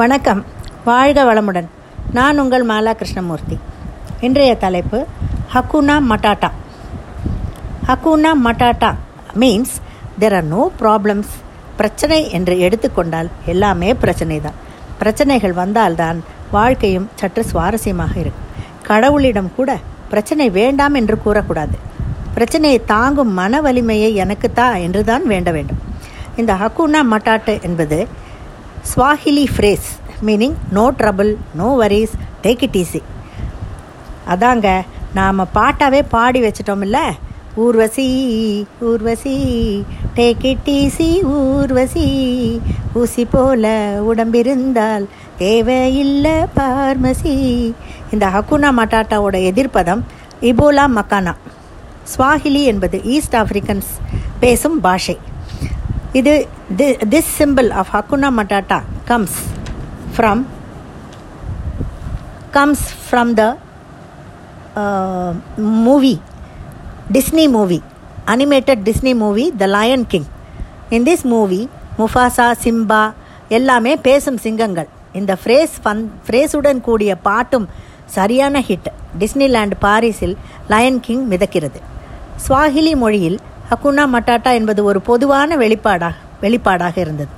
வணக்கம். வாழ்க வளமுடன். நான் உங்கள் மாலா கிருஷ்ணமூர்த்தி இன்றைய தலைப்பு hakuna matata. Hakuna matata means there are no problems பிரச்சனை என்று எடுத்துக்கொண்டால் எல்லாமே பிரச்சனை தான். பிரச்சனைகள் வந்தால்தான் வாழ்க்கையும் சற்று சுவாரஸ்யமாக இருக்கும். கடவுளிடம் கூட பிரச்சனை வேண்டாம் என்று கூறக்கூடாது. பிரச்சனையை தாங்கும் மன வலிமையை எனக்குத்தா என்று தான் வேண்ட வேண்டும். இந்த ஹக்குனா மட்டாட்டு என்பது Swahili phrase meaning no trouble no worries take it easy அதாங்க நாம் பாட்டாவே பாடி வச்சிட்டோம்ல Urvashi Urvashi take it easy Urvashi ஊசி போல உடம்பிருந்தால் தேவையில்லை பார்மசி இந்த ஹக்குனா மட்டாட்டாவோட எதிர்ப்பதம் இபோலா மக்கானா. ஸ்வாஹிலி என்பது ஈஸ்ட் ஆப்பிரிக்கன்ஸ் பேசும் பாஷை. இது this simple of hakuna matata comes from comes from the movie Disney movie animated Disney movie the lion king in this movie Mufasa Simba எல்லாமே பேசும் சிங்கங்கள். இந்த ஃப்ரேஸ் ஃபன் ஃப்ரேஸுடன் கூடிய பாட்டும் சரியான ஹிட் டிஸ்னிலேண்ட் பாரிஸில் லயன் கிங் மிதக்கிறது. ஸ்வாஹிலி மொழியில் ஹக்குனா மட்டாட்டா என்பது ஒரு பொதுவான வெளிப்பாடாக வெளிப்பாடாக இருந்தது.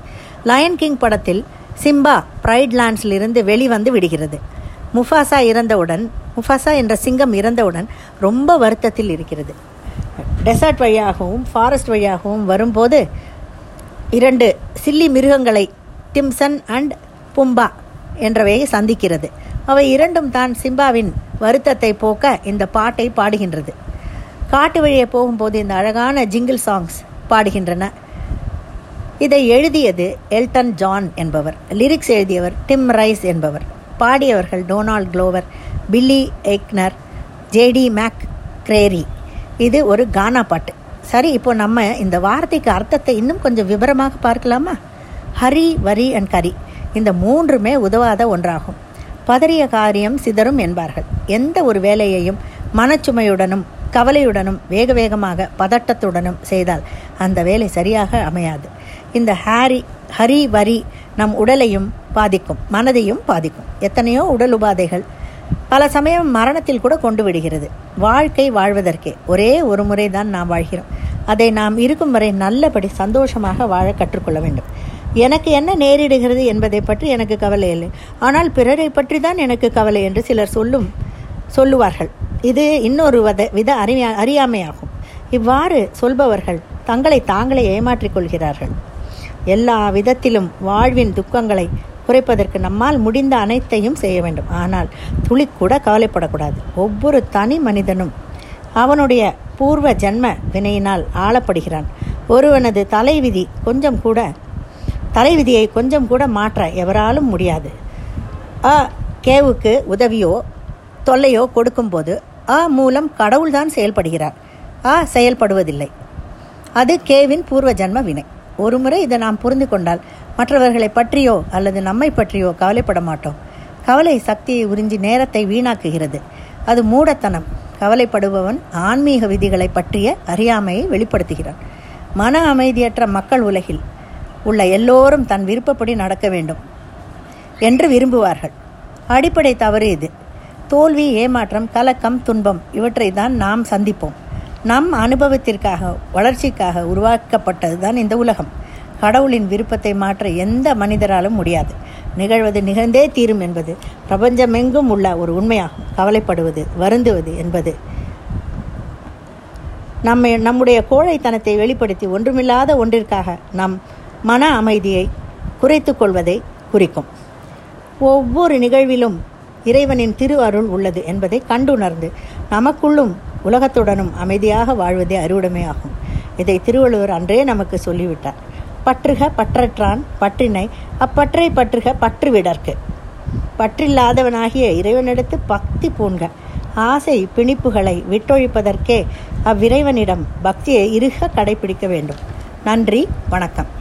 லயன் கிங் படத்தில் சிம்பா ப்ரைட் லேண்ட்ஸிலிருந்து வெளிவந்து விடுகிறது. முஃபாசா இறந்தவுடன் முஃபாசா என்ற சிங்கம் இறந்தவுடன் ரொம்ப வருத்தத்தில் இருக்கிறது. டெசர்ட் வழியாகவும் ஃபாரஸ்ட் வழியாகவும் வரும்போது இரண்டு சில்லி மிருகங்களை டிம்சன் அண்ட் பும்பா என்றவையை சந்திக்கிறது. அவை இரண்டும் தான் சிம்பாவின் வருத்தத்தை போக்க இந்த பாட்டை பாடுகின்றது. காட்டு வழியே போகும்போது இந்த அழகான ஜிங்கிள் சாங்ஸ் பாடுகின்றன. இதை எழுதியது எல்டன் ஜான் என்பவர். லிரிக்ஸ் எழுதியவர் டிம் ரைஸ் என்பவர். பாடியவர்கள் Donald Glover Billy Eichner JD McCrary இது ஒரு கானா பாட்டு. சரி இப்போ நம்ம இந்த வார்த்தைக்கு அர்த்தத்தை இன்னும் கொஞ்சம் விவரமாக பார்க்கலாமா? ஹரி வரி அண்ட் கரி. இந்த மூன்றுமே உதவாத ஒன்றாகும். பதறிய காரியம் சிதறும் என்பார்கள். எந்த ஒரு வேலையையும் மனச்சுமையுடனும் கவலையுடனும் வேக வேகமாக பதட்டத்துடனும் செய்தால் அந்த வேலை சரியாக அமையாது. இந்த ஹாரி ஹரி வரி நம் உடலையும் பாதிக்கும் மனதையும் பாதிக்கும். எத்தனையோ உடல் உபாதைகள் பல சமயம் மரணத்தில் கூட கொண்டு விடுகிறது. வாழ்க்கை வாழ்வதற்கே ஒரே ஒரு முறை தான் நாம் வாழ்கிறோம். அதை நாம் இருக்கும் வரை நல்லபடி சந்தோஷமாக வாழ கற்றுக்கொள்ள வேண்டும். எனக்கு என்ன நேரிடுகிறது என்பதை பற்றி எனக்கு கவலை இல்லை. ஆனால் பிறரை பற்றி தான் எனக்கு கவலை என்று சிலர் சொல்லும் சொல்லுவார்கள். இது இன்னொரு வித வித அறியா அறியாமையாகும். இவ்வாறு சொல்பவர்கள் தங்களை தாங்களே ஏமாற்றிக் கொள்கிறார்கள் எல்லா விதத்திலும் வாழ்வின் துக்கங்களை குறைப்பதற்கு நம்மால் முடிந்த அனைத்தையும் செய்ய வேண்டும். ஆனால் துளி கூட கவலைப்படக்கூடாது. ஒவ்வொரு தனி மனிதனும் அவனுடைய பூர்வ ஜன்ம வினையினால் ஆளப்படுகிறான். ஒருவனது தலைவிதி கொஞ்சம் கூட தலைவிதியை கொஞ்சம் கூட மாற்ற எவராலும் முடியாது. அ கேவுக்கு உதவியோ தொல்லையோ கொடுக்கும்போது அ மூலம் கடவுள்தான் செயல்படுகிறார். அ செயல்படுவதில்லை. அது கேவின் பூர்வ ஜன்ம வினை ஒருமுறை இதை நாம் புரிந்து கொண்டால் மற்றவர்களை பற்றியோ அல்லது நம்மை பற்றியோ கவலைப்பட மாட்டோம். கவலை சக்தியை உறிஞ்சி நேரத்தை வீணாக்குகிறது. அது மூடத்தனம். கவலைப்படுபவன் ஆன்மீக விதிகளை பற்றிய அறியாமையை வெளிப்படுத்துகிறான். மன அமைதியற்ற மக்கள் உலகில் உள்ள எல்லோரும் தன் விருப்பப்படி நடக்க வேண்டும் என்று விரும்புவார்கள். அடிப்படை தவறு இது. தோல்வி ஏமாற்றம் கலக்கம் துன்பம் இவற்றை தான் நாம் சந்திப்போம். நம் அனுபவத்திற்காக வளர்ச்சிக்காக உருவாக்கப்பட்டது தான் இந்த உலகம். கடவுளின் விருப்பத்தை மாற்ற எந்த மனிதராலும் முடியாது. நிகழ்வது நிகழ்ந்தே தீரும் என்பது பிரபஞ்சமெங்கும் உள்ள ஒரு உண்மையாகும். கவலைப்படுவது வருந்துவது என்பது நம்மை நம்முடைய கோழைத்தனத்தை வெளிப்படுத்தி ஒன்றுமில்லாத ஒன்றிற்காக நம் மன அமைதியை குறைத்து கொள்வதை குறிக்கும். ஒவ்வொரு நிகழ்விலும் இறைவனின் திரு அருள் உள்ளது என்பதை கண்டுணர்ந்து நமக்குள்ளும் உலகத்துடனும் அமைதியாக வாழ்வதே அறுவடமையாகும் இதை திருவள்ளுவர் அன்றே நமக்கு சொல்லிவிட்டார். பற்றுக பற்றற்றான் பற்றினை அப்பற்றை பற்றுக பற்று விடற்கு பற்றில்லாதவனாகிய இறைவனிடத்து பக்தி பூண்க. ஆசை பிணிப்புகளை விட்டொழிப்பதற்கே அவ்விறைவனிடம் பக்தியை இறுக கடைபிடிக்க வேண்டும். நன்றி வணக்கம்.